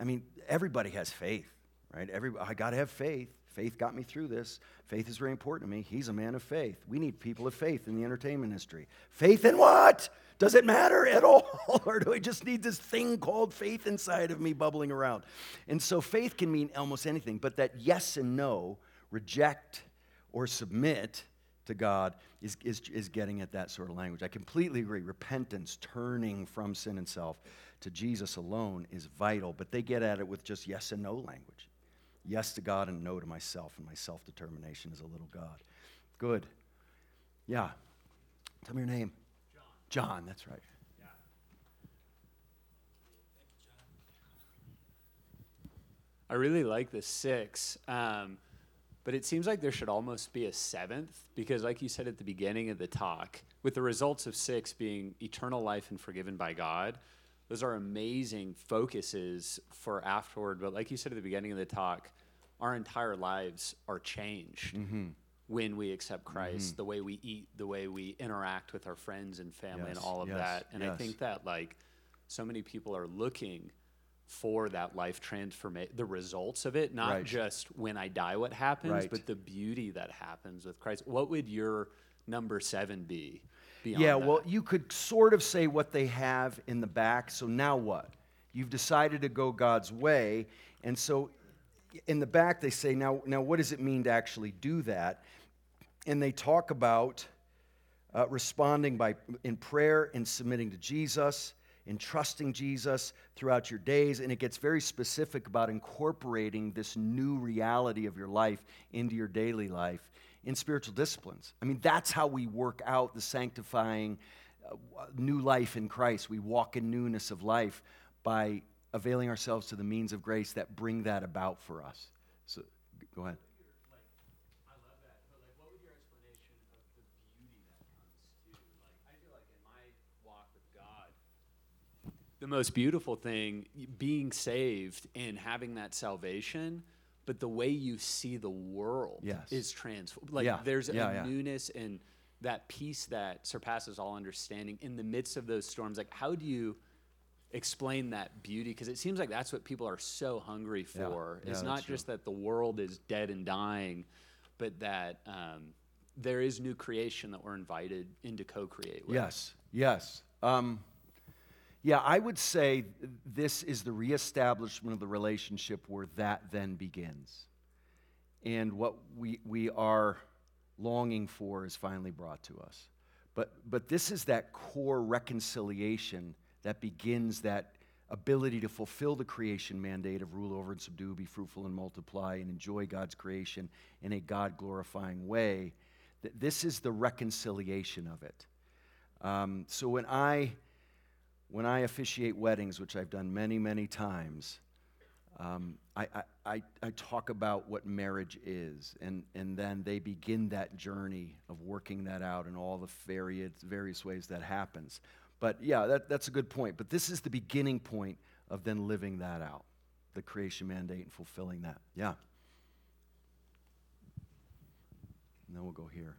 I mean, everybody has faith, right? Every, I got to have faith. Faith got me through this. Faith is very important to me. He's a man of faith. We need people of faith in the entertainment industry. Faith in what? Does it matter at all? or do I just need this thing called faith inside of me bubbling around? And so faith can mean almost anything, but that yes and no, reject or submit to God is, is, is getting at that sort of language. I completely agree. Repentance, turning from sin and self to Jesus alone is vital, but they get at it with just yes and no language. Yes to God and no to myself and my self determination as a little God. Good. Yeah. Tell me your name. John. John, that's right. Yeah. I really like the six, um, but it seems like there should almost be a seventh because, like you said at the beginning of the talk, with the results of six being eternal life and forgiven by God, those are amazing focuses for afterward. But like you said at the beginning of the talk, our entire lives are changed mm-hmm. when we accept Christ. Mm-hmm. The way we eat, the way we interact with our friends and family, and all of yes, that. And I think that like so many people are looking for that life transformation, the results of it, not Right. just when I die what happens, Right. but the beauty that happens with Christ. What would your number seven be? Yeah, that? well, you could sort of say what they have in the back. So now what? You've decided to go God's way. And so in the back, they say, now, now what does it mean to actually do that? And they talk about uh, responding by in prayer and submitting to Jesus, in trusting Jesus throughout your days, and it gets very specific about incorporating this new reality of your life into your daily life in spiritual disciplines. I mean, that's how we work out the sanctifying uh, new life in Christ. We walk in newness of life by availing ourselves to the means of grace that bring that about for us. So, go ahead. I love that. But like, what would your explanation of the beauty that comes to? Like, I feel like in my walk with God, the most beautiful thing, being saved and having that salvation, but the way you see the world Yes. is transformed. Like, Yeah, there's yeah, a yeah. newness and that peace that surpasses all understanding in the midst of those storms. Like, how do you? explain that beauty because it seems like that's what people are so hungry for it's not true. just that the world is dead and dying, but that um, there is new creation that we're invited into co-create with. Yes, yes. Um, yeah, I would say this is the reestablishment of the relationship where that then begins. And what we, we are longing for is finally brought to us. But, but this is that core reconciliation that begins that ability to fulfill the creation mandate of rule over and subdue, be fruitful and multiply, and enjoy God's creation in a God glorifying way. Th- This is the reconciliation of it. Um, so when I when I officiate weddings, which I've done many many times, um, I, I, I, talk about what marriage is, and, and then they begin that journey of working that out in all the various various ways that happens. But yeah, that, that's a good point. But this is the beginning point of then living that out, the creation mandate and fulfilling that. Yeah. And then we'll go here.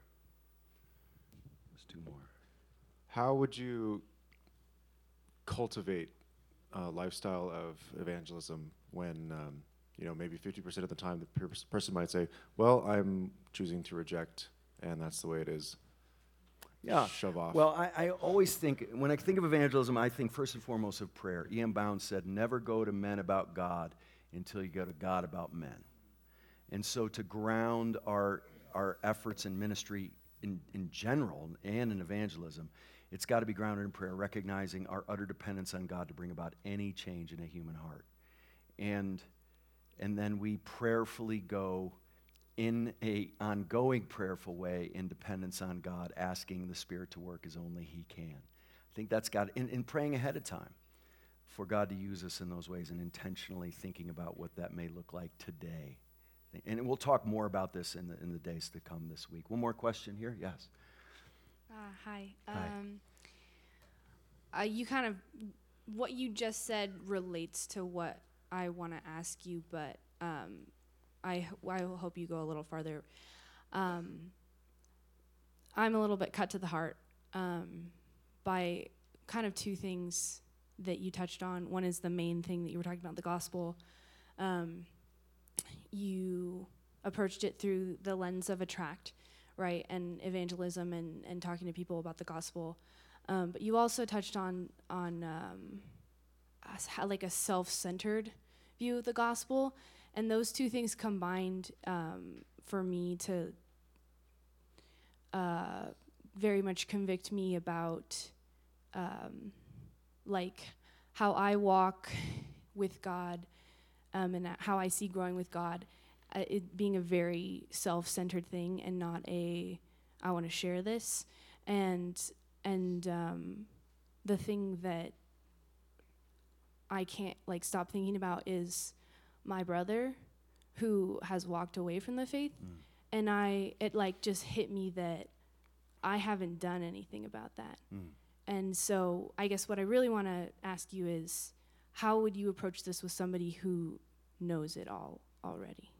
There's two more. How would you cultivate a lifestyle of evangelism when, um, you know, maybe 50% of the time the pers- person might say, well, I'm choosing to reject, and that's the way it is? yeah. Shove off. Well, I, I always think, when I think of evangelism, I think first and foremost of prayer. Ian Bound said, never go to men about God until you go to God about men. And so to ground our, our efforts in ministry in, in general and in evangelism, it's got to be grounded in prayer, recognizing our utter dependence on God to bring about any change in a human heart. And, and then we prayerfully go in a ongoing prayerful way in dependence on God, asking the Spirit to work as only He can. I think that's got, in, in praying ahead of time for God to use us in those ways and intentionally thinking about what that may look like today. And we'll talk more about this in the, in the days to come this week. One more question here? Yes. Uh, hi. Hi. Um, uh, you kind of, what you just said relates to what I want to ask you, but um, I, I hope you go a little farther. Um, I'm a little bit cut to the heart um, by kind of two things that you touched on. One is the main thing that you were talking about, the gospel. Um, you approached it through the lens of a tract, right, and evangelism and, and talking to people about the gospel. Um, but you also touched on on um, like a self-centered view of the gospel, and those two things combined um, for me to uh, very much convict me about um, like how I walk with God um, and how I see growing with God, uh, it being a very self-centered thing and not a I want to share this, and and um, the thing that I can't like stop thinking about is my brother, who has walked away from the faith, and I it like just hit me that I haven't done anything about that. And so I guess what I really want to ask you is how would you approach this with somebody who knows it all already?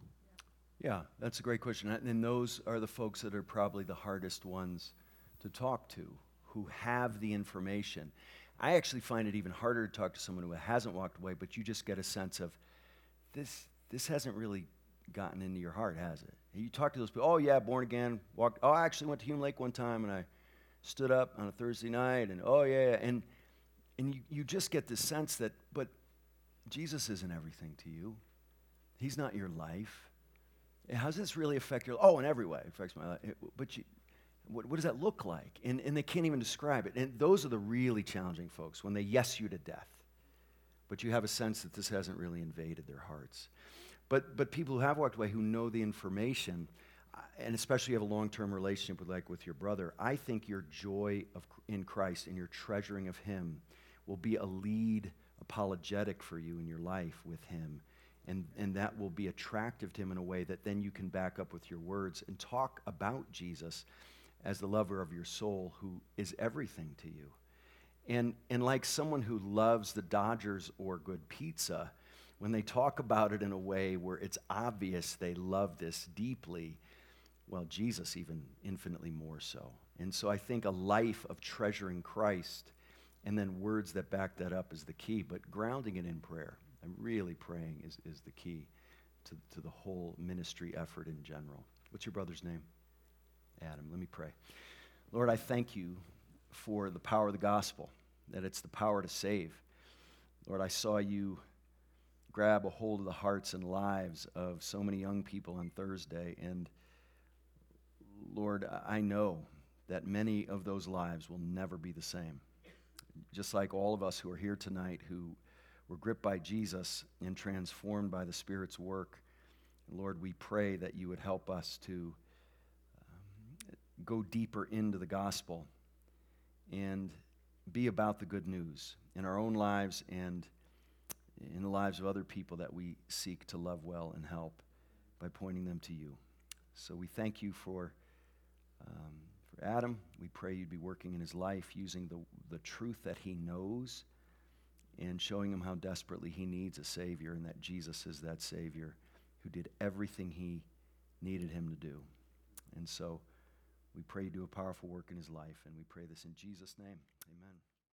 Yeah, that's a great question. And those are the folks that are probably the hardest ones to talk to, who have the information. I actually find it even harder to talk to someone who hasn't walked away, but you just get a sense of this. This hasn't really gotten into your heart, has it? You talk to those people. Oh yeah, born again. Walked. Oh, I actually went to Hume Lake one time, and I stood up on a Thursday night, and oh yeah, yeah. and and you, you just get this sense that, but Jesus isn't everything to you. He's not your life. How does this really affect your Oh, in every way, it affects my life. But you, what, what does that look like? And, and they can't even describe it. And those are the really challenging folks when they yes you to death. But you have a sense that this hasn't really invaded their hearts. But, but people who have walked away who know the information, uh, and especially you have a long-term relationship with like with your brother, I think your joy of, in Christ and your treasuring of him will be a lead apologetic for you in your life with him and, and that will be attractive to him in a way that then you can back up with your words and talk about Jesus as the lover of your soul who is everything to you. And, and like someone who loves the Dodgers or good pizza, when they talk about it in a way where it's obvious they love this deeply, well, Jesus even infinitely more so. And so I think a life of treasuring Christ and then words that back that up is the key, but grounding it in prayer really praying is, is the key to, to the whole ministry effort in general. What's your brother's name? Adam. Let me pray. Lord, I thank you for the power of the gospel, that it's the power to save. Lord, I saw you grab a hold of the hearts and lives of so many young people on Thursday. And Lord, I know that many of those lives will never be the same. Just like all of us who are here tonight who were gripped by Jesus and transformed by the Spirit's work. Lord, we pray that you would help us to um, go deeper into the gospel and be about the good news in our own lives and in the lives of other people that we seek to love well and help by pointing them to you. So we thank you for, um, for Adam. We pray you'd be working in his life using the, the truth that he knows and showing him how desperately he needs a Savior and that Jesus is that Savior who did everything he needed him to do. And so we pray you do a powerful work in his life, and we pray this in Jesus' name. Amen.